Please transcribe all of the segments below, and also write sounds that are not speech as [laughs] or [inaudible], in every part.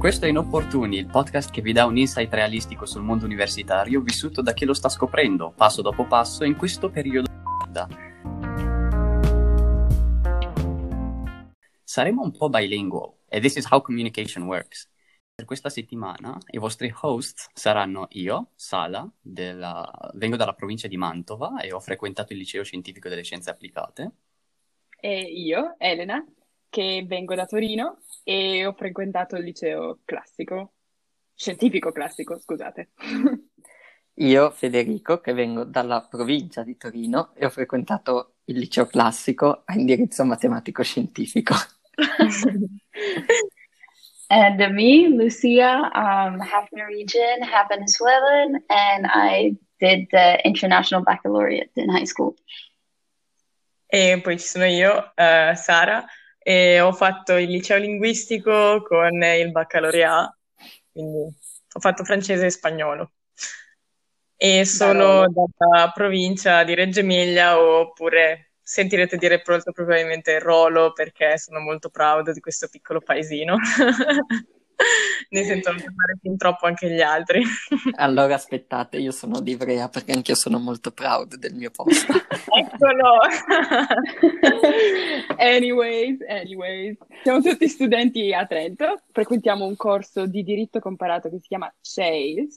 Questo è Inopportuni, il podcast che vi dà un insight realistico sul mondo universitario vissuto da chi lo sta scoprendo, passo dopo passo, in questo periodo di Saremo un po' bilingual, e this is how communication works. Per questa settimana i vostri host saranno io, Sala, della... vengo dalla provincia di Mantova e ho frequentato il liceo scientifico delle scienze applicate. E io, Elena, che vengo da Torino e ho frequentato il liceo classico, scientifico classico, scusate. [laughs] Io, Federico, che vengo dalla provincia di Torino e ho frequentato il liceo classico a indirizzo matematico-scientifico. [laughs] and me, Lucia, um, half Norwegian, half Venezuelan, and I did the International Baccalaureate in high school. E poi ci sono io, uh, Sara, e ho fatto il liceo linguistico con il baccalaureato, quindi ho fatto francese e spagnolo. E sono dalla provincia di Reggio Emilia, oppure sentirete dire molto probabilmente Rolo, perché sono molto proud di questo piccolo paesino. [laughs] [laughs] ne sentono parlare fin troppo anche gli altri. [laughs] allora aspettate, io sono di Ivrea perché anche io sono molto proud del mio posto. [laughs] Eccolo! anyways, anyways, siamo tutti studenti a Trento, frequentiamo un corso di diritto comparato che si chiama CHASE,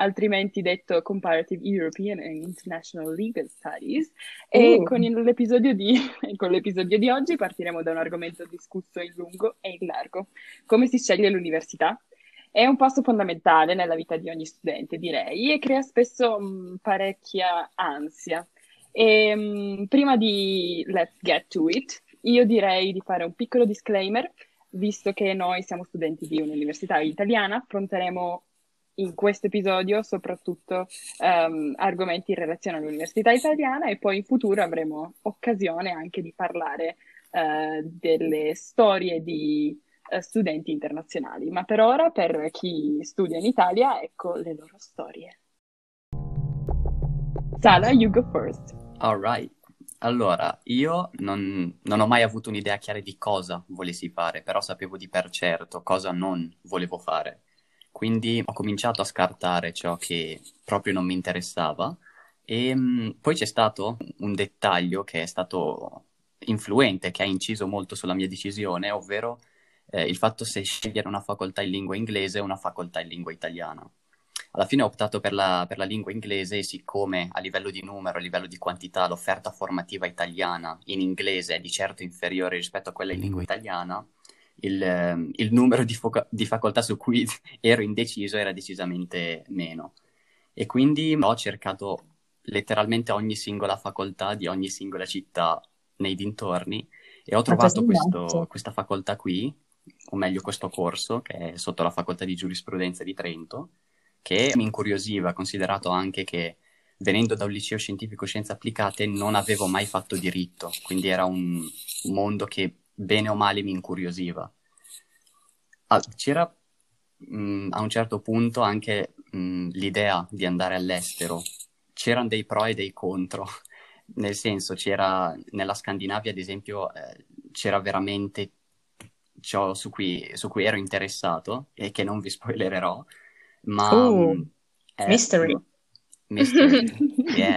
altrimenti detto Comparative European and International Legal Studies. E uh. con, l'episodio di, [laughs] con l'episodio di oggi partiremo da un argomento discusso in lungo e in largo, come si sceglie l'università. È un passo fondamentale nella vita di ogni studente, direi, e crea spesso mh, parecchia ansia. E, mh, prima di let's get to it, io direi di fare un piccolo disclaimer, visto che noi siamo studenti di un'università italiana, affronteremo in questo episodio soprattutto um, argomenti in relazione all'università italiana e poi in futuro avremo occasione anche di parlare uh, delle storie di uh, studenti internazionali. Ma per ora, per chi studia in Italia, ecco le loro storie. Sala, you go first. All right. Allora, io non, non, ho mai avuto un'idea chiara di cosa volessi fare, però sapevo di per certo cosa non volevo fare. Quindi ho cominciato a scartare ciò che proprio non mi interessava e mh, mm, poi c'è stato un dettaglio che è stato influente, che ha inciso molto sulla mia decisione, ovvero eh, il fatto se scegliere una facoltà in lingua inglese o una facoltà in lingua italiana. Alla fine ho optato per la, per la lingua inglese e siccome a livello di numero, a livello di quantità, l'offerta formativa italiana in inglese è di certo inferiore rispetto a quella in lingua italiana, il, ehm, il numero di, foca- di, facoltà su cui [laughs] ero indeciso era decisamente meno. E quindi ho cercato letteralmente ogni singola facoltà di ogni singola città nei dintorni e ho trovato questo, questa facoltà qui, o meglio questo corso, che è sotto la facoltà di giurisprudenza di Trento, che mi incuriosiva, considerato anche che venendo da un liceo scientifico scienze applicate non avevo mai fatto diritto, quindi era un mondo che bene o male mi incuriosiva. Ah, c'era mh, mm, a un certo punto anche mh, mm, l'idea di andare all'estero. C'erano dei pro e dei contro, [laughs] nel senso c'era nella Scandinavia, ad esempio, eh, c'era veramente ciò su cui, su cui, ero interessato e che non vi spoilererò, ma... Uh, eh, mystery. [laughs] Mystery, yeah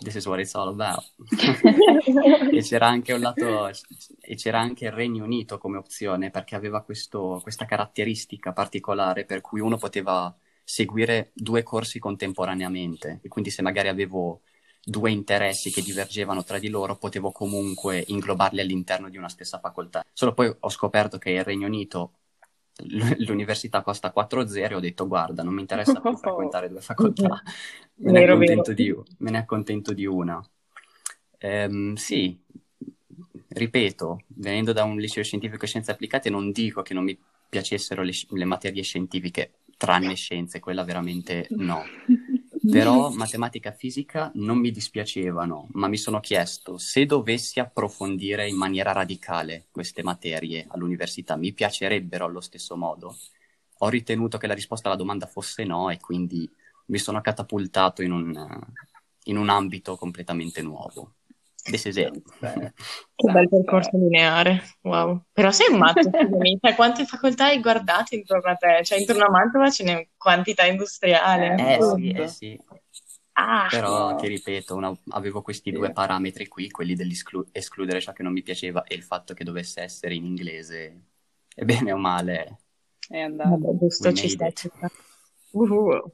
this is what it's all about. [laughs] e c'era anche un lato, e c'era anche il Regno Unito come opzione perché aveva questo, questa caratteristica particolare per cui uno poteva seguire due corsi contemporaneamente e quindi se magari avevo due interessi che divergevano tra di loro potevo comunque inglobarli all'interno di una stessa facoltà. Solo poi ho scoperto che il Regno Unito [laughs] l'università costa 4-0 e ho detto guarda non mi interessa più [laughs] frequentare due facoltà. [laughs] Me, ne vero, di, me ne accontento di una. Ehm, sì ripeto venendo da un liceo scientifico e scienze applicate non dico che non mi piacessero le, le materie scientifiche tranne scienze quella veramente no però [laughs] matematica e fisica non mi dispiacevano, ma mi sono chiesto se dovessi approfondire in maniera radicale queste materie all'università, mi piacerebbero allo stesso modo? Ho ritenuto che la risposta alla domanda fosse no e quindi mi sono catapultato in un, in un ambito completamente nuovo. This is it. [laughs] Che bel percorso lineare, wow. Però sei un matto, [laughs] scusami, cioè, quante facoltà hai guardato intorno a te? Cioè, intorno a Mantova ce n'è quantità industriale. Eh Esatto. sì, eh sì. Ah, Però no. ti ripeto, una- avevo questi Sì. due parametri qui, quelli dell'escludere ciò che non mi piaceva e il fatto che dovesse essere in inglese. E bene o male, È andato. giusto, ci sta, it. ci sta. Uhu.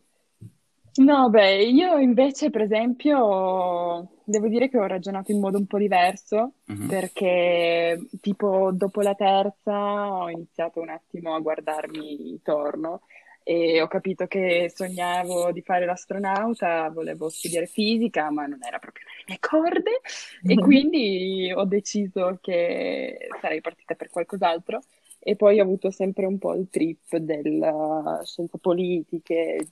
No, beh, io invece, per esempio, devo dire che ho ragionato in modo un po' diverso, Mhm. perché tipo dopo la terza ho iniziato un attimo a guardarmi intorno e ho capito che sognavo di fare l'astronauta, volevo studiare fisica, ma non era proprio nelle mie corde e quindi ho deciso che sarei partita per qualcos'altro. E poi ho avuto sempre un po' il trip della scienze politiche,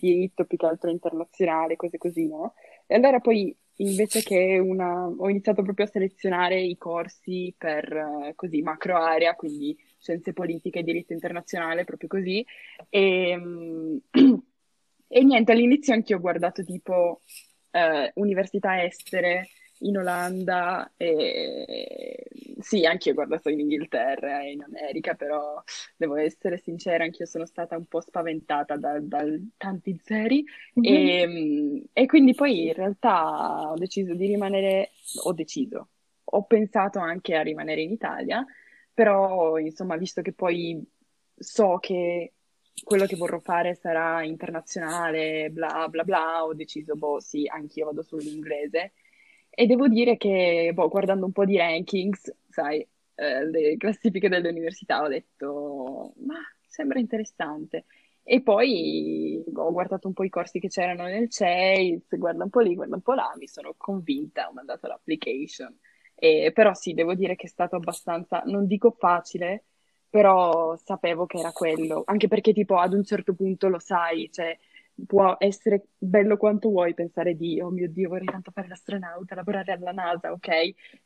diritto più che altro internazionale, cose così, no? E allora poi invece che una... ho iniziato proprio a selezionare i corsi per eh, così macro area, quindi scienze politiche e diritto internazionale, proprio così. E, mm, [clears throat] e niente, all'inizio anche ho guardato tipo eh, università estere in Olanda e sì, anche io ho guardato in Inghilterra e in America, però devo essere sincera, anch'io sono stata un po' spaventata da, da tanti zeri. E, mm, e quindi poi in realtà ho deciso di rimanere, ho deciso, ho pensato anche a rimanere in Italia, però insomma, visto che poi so che quello che vorrò fare sarà internazionale, bla bla bla, ho deciso, boh, sì, anch'io vado sull'inglese. E devo dire che, boh, guardando un po' di rankings, sai, eh, le classifiche delle università, ho detto, ma sembra interessante. E poi boh, ho guardato un po' i corsi che c'erano nel CEIS, guarda un po' lì, guarda un po' là, mi sono convinta, ho mandato l'application. E, però sì, devo dire che è stato abbastanza, non dico facile, però sapevo che era quello, anche perché tipo ad un certo punto lo sai, cioè può essere bello quanto vuoi pensare di, oh mio Dio, vorrei tanto fare l'astronauta, lavorare alla NASA, ok?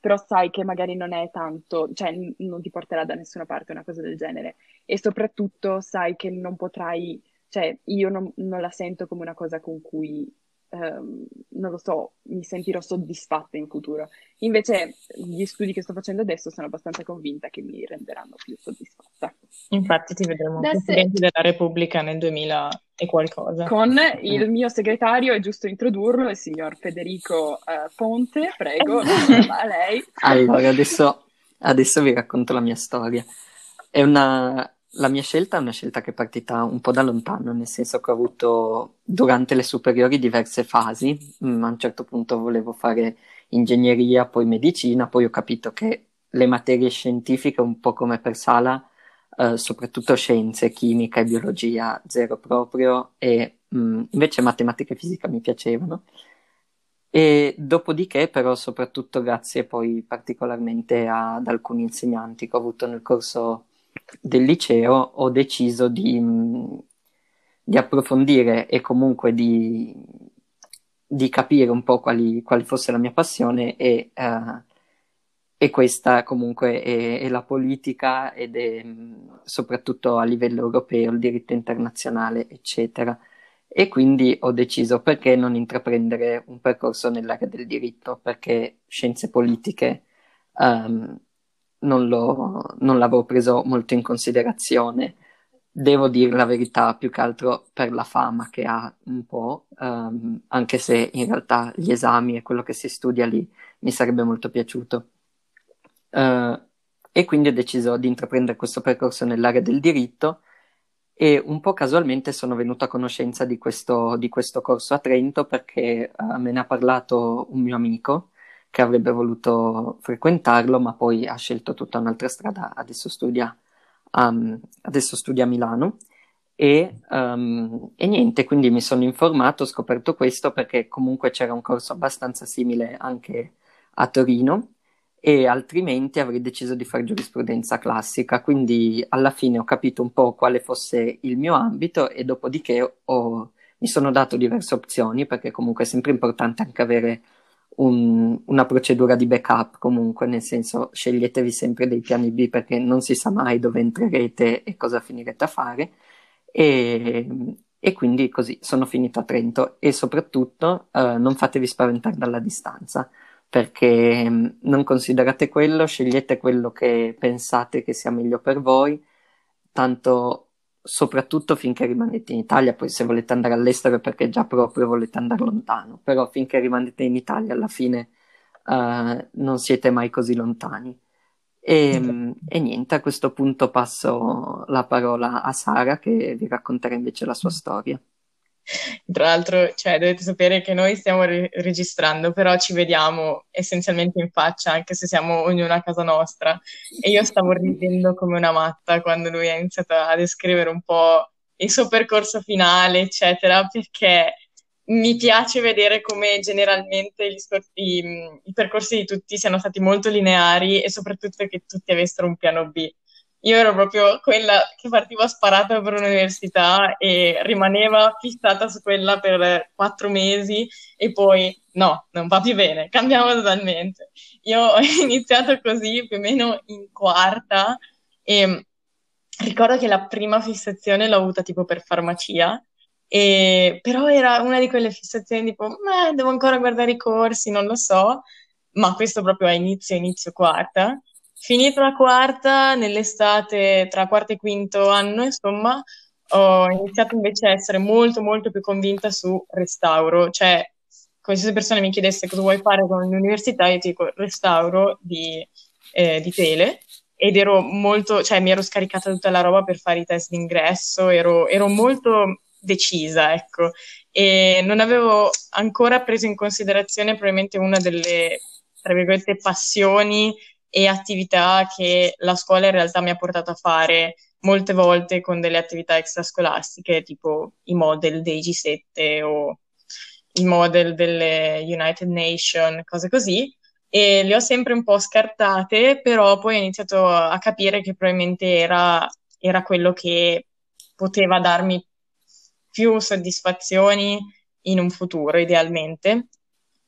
Però sai che magari non è tanto, cioè n- non ti porterà da nessuna parte una cosa del genere e soprattutto sai che non potrai, cioè io non, non la sento come una cosa con cui, ehm, non lo so, mi sentirò soddisfatta in futuro. Invece gli studi che sto facendo adesso sono abbastanza convinta che mi renderanno più soddisfatta. Infatti ti vedremo it. Presidente della Repubblica nel 2000 e qualcosa. Con il mio segretario, è giusto introdurlo, il signor Federico eh, Ponte, prego, [laughs] a lei. Allora, adesso, adesso vi racconto la mia storia. È una, la mia scelta è una scelta che è partita un po' da lontano, nel senso che ho avuto durante le superiori diverse fasi. Mm, A un certo punto volevo fare ingegneria, poi medicina, poi ho capito che le materie scientifiche, un po' come per Sala, eh, soprattutto scienze, chimica e biologia, zero proprio, e mm, invece matematica e fisica mi piacevano. E dopodiché, però, soprattutto grazie poi particolarmente ad alcuni insegnanti che ho avuto nel corso del liceo, ho deciso di, mh, di approfondire e comunque di, di capire un po' quali, quale fosse la mia passione e, eh, e questa comunque è, è la politica ed è mh, soprattutto a livello europeo il diritto internazionale, eccetera. E quindi ho deciso perché non intraprendere un percorso nell'area del diritto, perché scienze politiche ehm, non l'ho- non l'avevo preso molto in considerazione. Devo dire la verità, più che altro per la fama che ha un po', ehm, anche se in realtà gli esami e quello che si studia lì mi sarebbe molto piaciuto. Eh, e quindi ho deciso di intraprendere questo percorso nell'area del diritto e un po' casualmente sono venuto a conoscenza di questo, di questo corso a Trento perché eh, me ne ha parlato un mio amico che avrebbe voluto frequentarlo, ma poi ha scelto tutta un'altra strada, adesso studia, um, adesso studia a Milano. E, um, e niente, quindi mi sono informato, ho scoperto questo perché comunque c'era un corso abbastanza simile anche a Torino e altrimenti avrei deciso di fare giurisprudenza classica, quindi alla fine ho capito un po' quale fosse il mio ambito e dopodiché ho- mi sono dato diverse opzioni perché comunque è sempre importante anche avere un- una procedura di backup comunque, nel senso sceglietevi sempre dei piani B perché non si sa mai dove entrerete e cosa finirete a fare. E, e quindi così sono finito a Trento e soprattutto eh, non fatevi spaventare dalla distanza perché mm, non considerate quello, scegliete quello che pensate che sia meglio per voi, tanto soprattutto finché rimanete in Italia, poi se volete andare all'estero perché già proprio volete andare lontano, però finché rimanete in Italia alla fine uh, non siete mai così lontani. E, mm. e, niente, a questo punto passo la parola a Sara che vi racconterà invece la sua storia. Tra l'altro, cioè, dovete sapere che noi stiamo re- registrando, però ci vediamo essenzialmente in faccia, anche se siamo ognuno a casa nostra. E io stavo ridendo come una matta quando lui ha iniziato a descrivere un po' il suo percorso finale, eccetera, perché mi piace vedere come generalmente gli scor- i, i percorsi di tutti siano stati molto lineari e soprattutto che tutti avessero un piano B io ero proprio quella che partiva sparata per l'università e rimaneva fissata su quella per quattro mesi e poi no, non va più bene, cambiamo totalmente. Io [laughs] ho iniziato così più o meno in quarta e ricordo che la prima fissazione l'ho avuta tipo per farmacia, e, però era una di quelle fissazioni tipo, devo ancora guardare i corsi, non lo so, ma questo proprio a inizio, inizio quarta. Finita la quarta, nell'estate, tra quarto e quinto anno, insomma, ho iniziato invece a essere molto, molto più convinta su restauro. Cioè, qualsiasi persona mi chiedesse cosa vuoi fare con l'università, io ti dico restauro di, eh, di tele. Ed ero molto, cioè mi ero scaricata tutta la roba per fare i test d'ingresso, ero, ero molto decisa, ecco. E non avevo ancora preso in considerazione probabilmente una delle, tra virgolette, passioni e attività che la scuola in realtà mi ha portato a fare molte volte con delle attività extrascolastiche, tipo i model dei G7 o i model delle United Nations, cose così. E le ho sempre un po' scartate, però poi ho iniziato a capire che probabilmente era, era quello che poteva darmi più soddisfazioni in un futuro, idealmente.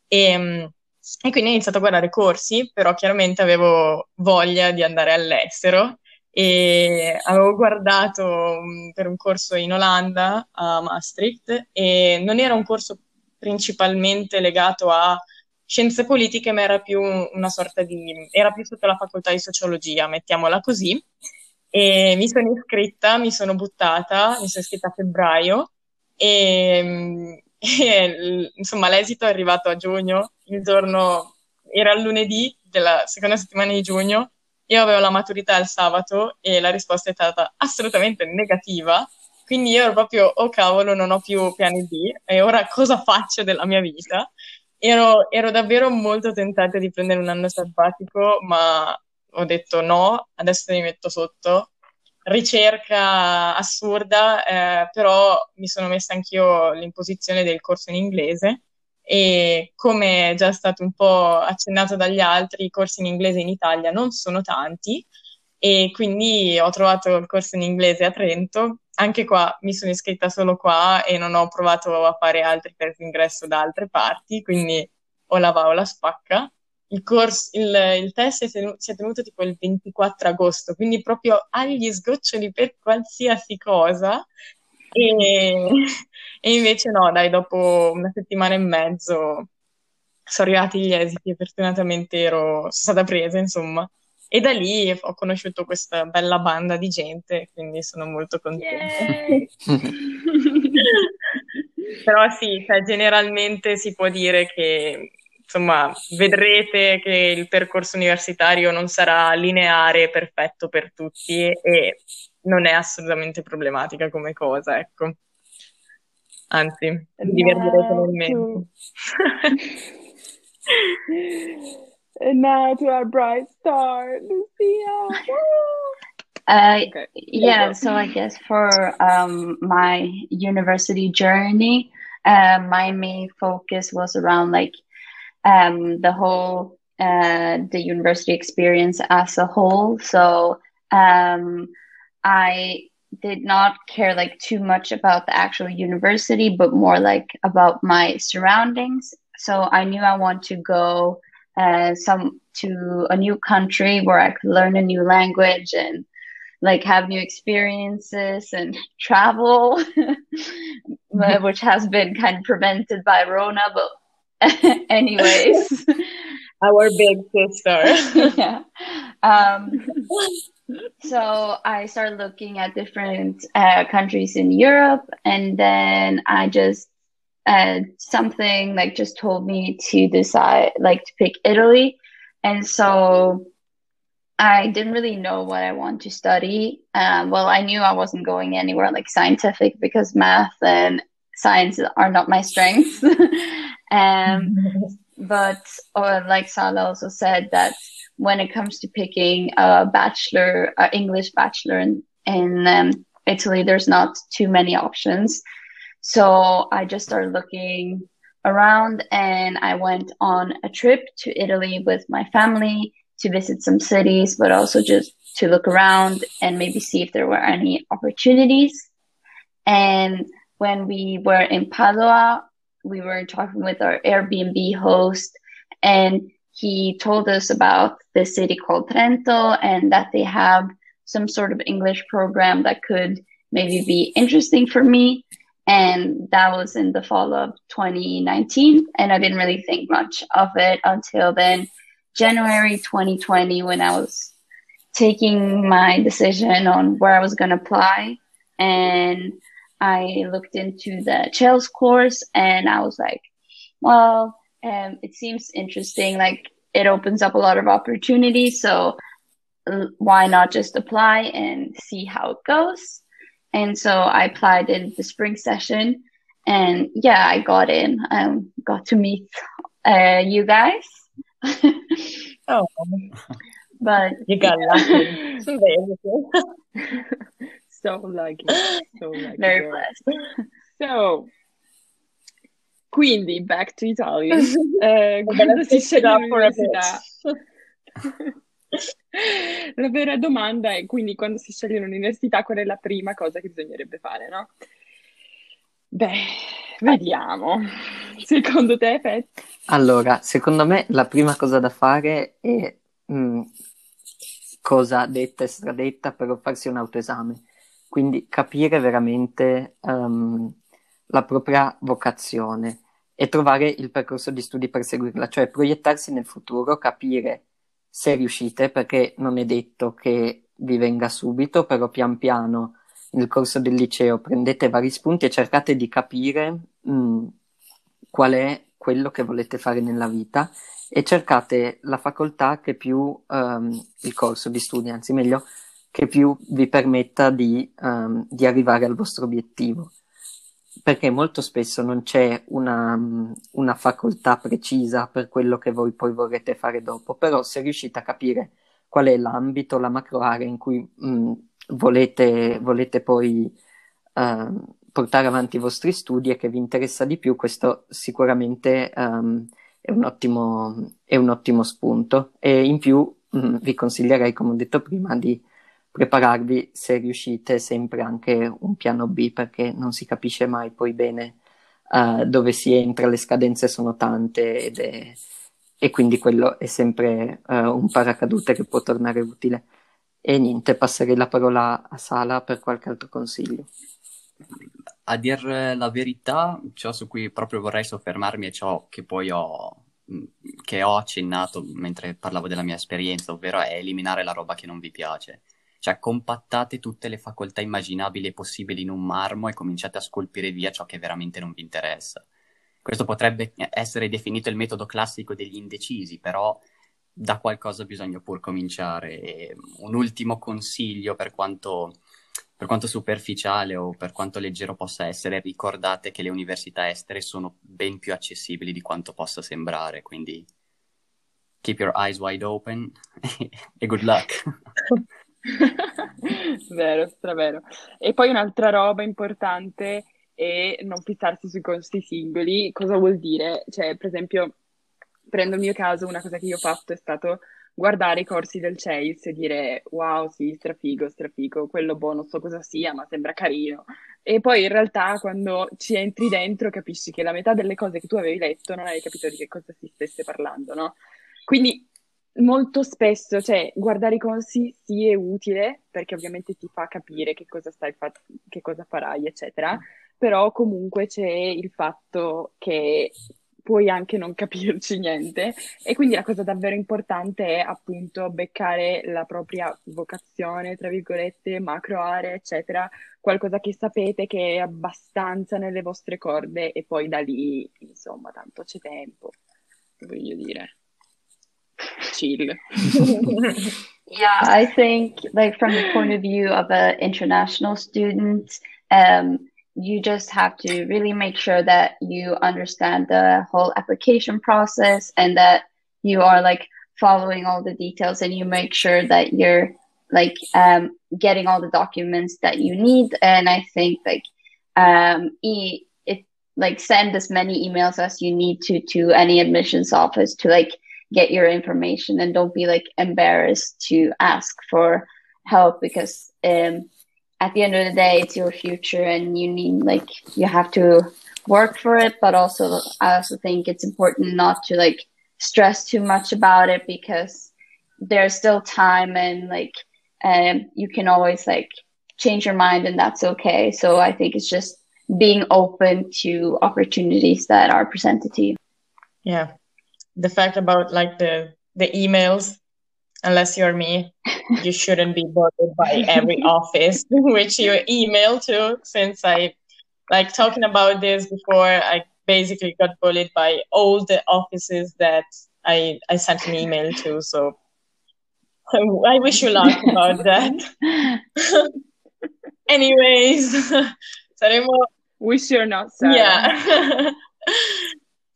E, e quindi ho iniziato a guardare corsi, però chiaramente avevo voglia di andare all'estero e avevo guardato mm, per un corso in Olanda a Maastricht e non era un corso principalmente legato a scienze politiche, ma era più una sorta di era più sotto la facoltà di sociologia, mettiamola così. E mi sono iscritta, mi sono buttata, mi sono iscritta a febbraio e mm, e insomma l'esito è arrivato a giugno, il giorno era il lunedì della seconda settimana di giugno, io avevo la maturità il sabato e la risposta è stata assolutamente negativa, quindi io ero proprio, oh cavolo, non ho più piani B e ora cosa faccio della mia vita? Ero, ero davvero molto tentata di prendere un anno sabbatico, ma ho detto no, adesso mi metto sotto ricerca assurda, eh, però mi sono messa anch'io l'imposizione del corso in inglese e come è già stato un po' accennato dagli altri, i corsi in inglese in Italia non sono tanti e quindi ho trovato il corso in inglese a Trento. Anche qua mi sono iscritta solo qua e non ho provato a fare altri test d'ingresso da altre parti, quindi o la va o la spacca il, corso, il, il test si è, tenuto, si è, tenuto, tipo il 24 agosto, quindi proprio agli sgoccioli per qualsiasi cosa. E, [laughs] e, invece no, dai, dopo una settimana e mezzo sono arrivati gli esiti e fortunatamente ero, sono stata presa, insomma. E da lì ho conosciuto questa bella banda di gente, quindi sono molto contenta. [laughs] [laughs] Però sì, cioè, generalmente si può dire che insomma, vedrete che il percorso universitario non sarà lineare e perfetto per tutti e non è assolutamente problematica come cosa, ecco. Anzi, divertirete nel mezzo. [laughs] And now to our bright star, Lucia. Uh, okay. Yeah, so I guess for um, my university journey, uh, my main focus was around like um, the whole uh, the university experience as a whole. So um, I did not care like too much about the actual university, but more like about my surroundings. So I knew I want to go uh, some to a new country where I could learn a new language and like have new experiences and [laughs] travel, [laughs] which has been kind of prevented by Rona, but [laughs] anyways [laughs] Our big sister. [laughs] yeah. Um, so I started looking at different uh, countries in Europe, and then I just uh, something like just told me to decide like to pick Italy, and so I didn't really know what I want to study. Um, well, I knew I wasn't going anywhere like scientific because math and science are not my strengths. Um, [laughs] but or like Sala also said that when it comes to picking a bachelor, uh, English bachelor in, in um, Italy, there's not too many options. So I just started looking around and I went on a trip to Italy with my family to visit some cities, but also just to look around and maybe see if there were any opportunities. And when we were in Padua, we were talking with our Airbnb host and he told us about the city called Trento and that they have some sort of English program that could maybe be interesting for me. And that was in the fall of 2019. And I didn't really think much of it until then, January 2020, when I was taking my decision on where I was going to apply. And I looked into the CELS course and I was like, well, um, it seems interesting. Like it opens up a lot of opportunities. So why not just apply and see how it goes? And so I applied in the spring session and yeah, I got in. Um, got to meet uh, you guys. [laughs] oh, but you got lucky. [laughs] [laughs] so lucky, so lucky. Very blessed. So, Quindi, back to Italy. [laughs] Eh, quando si sceglie l'università... [laughs] la vera domanda è quindi quando si sceglie un'università qual è la prima cosa che bisognerebbe fare, no? Beh, vediamo. [laughs] Secondo te, Pet? Allora, secondo me la prima cosa da fare è mh, mm, cosa detta e stradetta per farsi un autoesame. Quindi capire veramente um, la propria vocazione e trovare il percorso di studi per seguirla, cioè proiettarsi nel futuro, capire se riuscite, perché non è detto che vi venga subito, però pian piano nel corso del liceo prendete vari spunti e cercate di capire mh, mm, qual è quello che volete fare nella vita e cercate la facoltà che più um, il corso di studi, anzi meglio, che più vi permetta di, um, di arrivare al vostro obiettivo. Perché molto spesso non c'è una, una, facoltà precisa per quello che voi poi vorrete fare dopo, però se riuscite a capire qual è l'ambito, la macro area in cui mh, volete, volete, poi uh, portare avanti i vostri studi e che vi interessa di più, questo sicuramente um, è, un ottimo, è, un ottimo, spunto. E in più mh, vi consiglierei, come ho detto prima, di prepararvi se riuscite sempre anche un piano B perché non si capisce mai poi bene uh, dove si entra, le scadenze sono tante ed è, e quindi quello è sempre uh, un paracadute che può tornare utile. E niente, passerei la parola a Sala per qualche altro consiglio. A dire la verità, ciò su cui proprio vorrei soffermarmi è ciò che poi ho, che ho accennato mentre parlavo della mia esperienza, ovvero è eliminare la roba che non vi piace cioè compattate tutte le facoltà immaginabili e possibili in un marmo e cominciate a scolpire via ciò che veramente non vi interessa. Questo potrebbe essere definito il metodo classico degli indecisi, però da qualcosa bisogna pur cominciare. E un ultimo consiglio per quanto, per quanto superficiale o per quanto leggero possa essere, ricordate che le università estere sono ben più accessibili di quanto possa sembrare, quindi keep your eyes wide open [laughs] e good luck. [laughs] [laughs] vero, stravero. E poi un'altra roba importante è non fissarsi sui costi singoli. Cosa vuol dire? Cioè, per esempio, prendo il mio caso, una cosa che io ho fatto è stato guardare i corsi del Chase e dire wow, sì, strafigo, strafigo, quello boh, non so cosa sia, ma sembra carino. E poi in realtà quando ci entri dentro capisci che la metà delle cose che tu avevi letto non hai capito di che cosa si stesse parlando, no? Quindi molto spesso, cioè, guardare i corsi sì è utile, perché ovviamente ti fa capire che cosa stai fa- che cosa farai, eccetera, però comunque c'è il fatto che puoi anche non capirci niente. E quindi la cosa davvero importante è appunto beccare la propria vocazione, tra virgolette, macro area, eccetera, qualcosa che sapete che è abbastanza nelle vostre corde e poi da lì, insomma, tanto c'è tempo, voglio dire. Chill. [laughs] yeah, I think like from the point of view of an international student, um, you just have to really make sure that you understand the whole application process and that you are like following all the details and you make sure that you're like um, getting all the documents that you need and i think like um, e- it like send as many emails as you need to to any admissions office to like get your information and don't be like embarrassed to ask for help because um, at the end of the day, it's your future and you need like you have to work for it. But also, I also think it's important not to like stress too much about it because there's still time and like um, you can always like change your mind and that's okay. So I think it's just being open to opportunities that are presented to you. Yeah, the fact about like the the emails unless you're me, you [laughs] shouldn't be bothered by every [laughs] office [laughs] which you email to. Since I like talking about this before, I basically got bullied by all the offices that I I sent an email to. So I wish you luck about that. Anyways, saremo. Wish you're not sad. Yeah.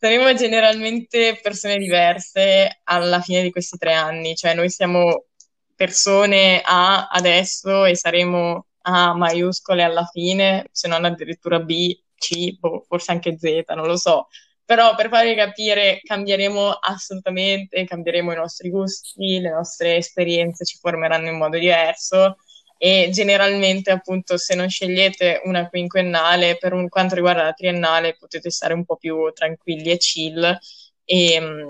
Saremo generalmente persone diverse alla fine di questi tre anni, cioè noi siamo persone A adesso e saremo A maiuscole alla fine, se non addirittura B, C, boh, forse anche Z, non lo so. Però per farvi capire cambieremo assolutamente, cambieremo i nostri gusti, le nostre esperienze ci formeranno in modo diverso e generalmente appunto se non scegliete una quinquennale per un, quanto riguarda la triennale potete stare un po' più tranquilli e chill. E mm,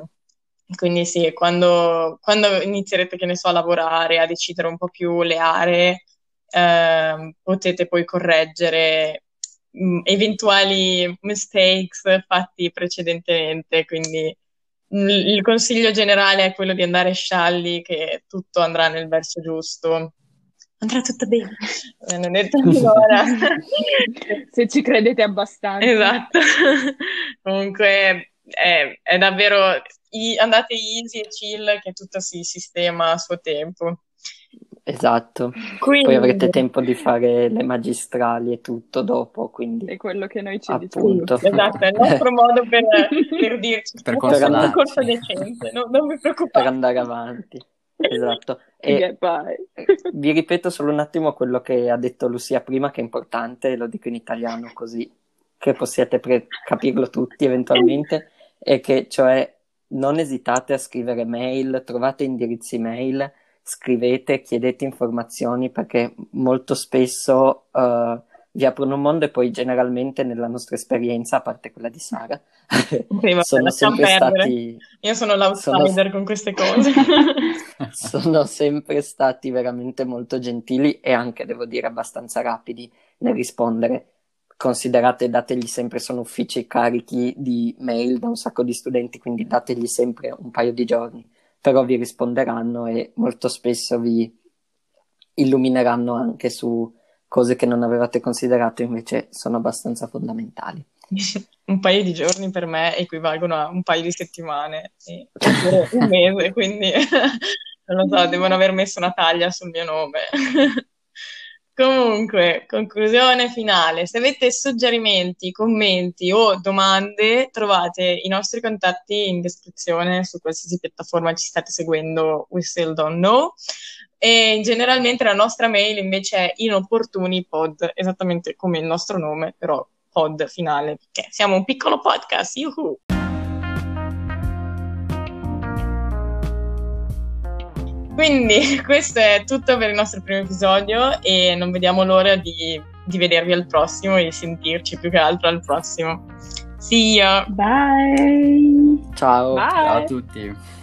quindi sì, quando, quando inizierete che ne so a lavorare, a decidere un po' più le aree eh, potete poi correggere mh, mm, eventuali mistakes fatti precedentemente. Quindi mm, il consiglio generale è quello di andare scialli che tutto andrà nel verso giusto andrà tutto bene. Mi hanno detto ancora. Se ci credete abbastanza. Esatto. [laughs] Comunque è, è davvero i, andate easy e chill che tutto si sistema a suo tempo. Esatto, quindi... poi avrete tempo di fare le magistrali e tutto dopo, quindi... È quello che noi ci Appunto. diciamo. Esatto, è il nostro [laughs] modo per, per dirci per un corso decente, no, non vi preoccupate. Per andare avanti. Esatto. [laughs] E vi ripeto solo un attimo quello che ha detto Lucia prima, che è importante, lo dico in italiano così che possiate pre- capirlo tutti eventualmente, è che cioè non esitate a scrivere mail, trovate indirizzi mail, scrivete, chiedete informazioni perché molto spesso uh, vi aprono un mondo e poi generalmente nella nostra esperienza, a parte quella di Sara, [laughs] sì, sono sempre stati... Io sono l'outsider sono... con queste cose. [laughs] sono sempre stati veramente molto gentili e anche, devo dire, abbastanza rapidi nel rispondere. Considerate, dategli sempre, sono uffici carichi di mail da un sacco di studenti, quindi dategli sempre un paio di giorni, però vi risponderanno e molto spesso vi illumineranno anche su cose che non avevate considerato invece sono abbastanza fondamentali. [laughs] un paio di giorni per me equivalgono a un paio di settimane, un mese, quindi [laughs] non lo so, devono aver messo una taglia sul mio nome. [laughs] Comunque, conclusione finale. Se avete suggerimenti, commenti o domande, trovate i nostri contatti in descrizione su qualsiasi piattaforma ci state seguendo, We Still Don't Know. E generalmente la nostra mail invece è inopportunipod, esattamente come il nostro nome, però pod finale, perché siamo un piccolo podcast. Yuhu! Quindi [laughs] questo è tutto per il nostro primo episodio e non vediamo l'ora di, di vedervi al prossimo e sentirci più che altro al prossimo. See ya! Bye! Ciao! Bye. Ciao a tutti!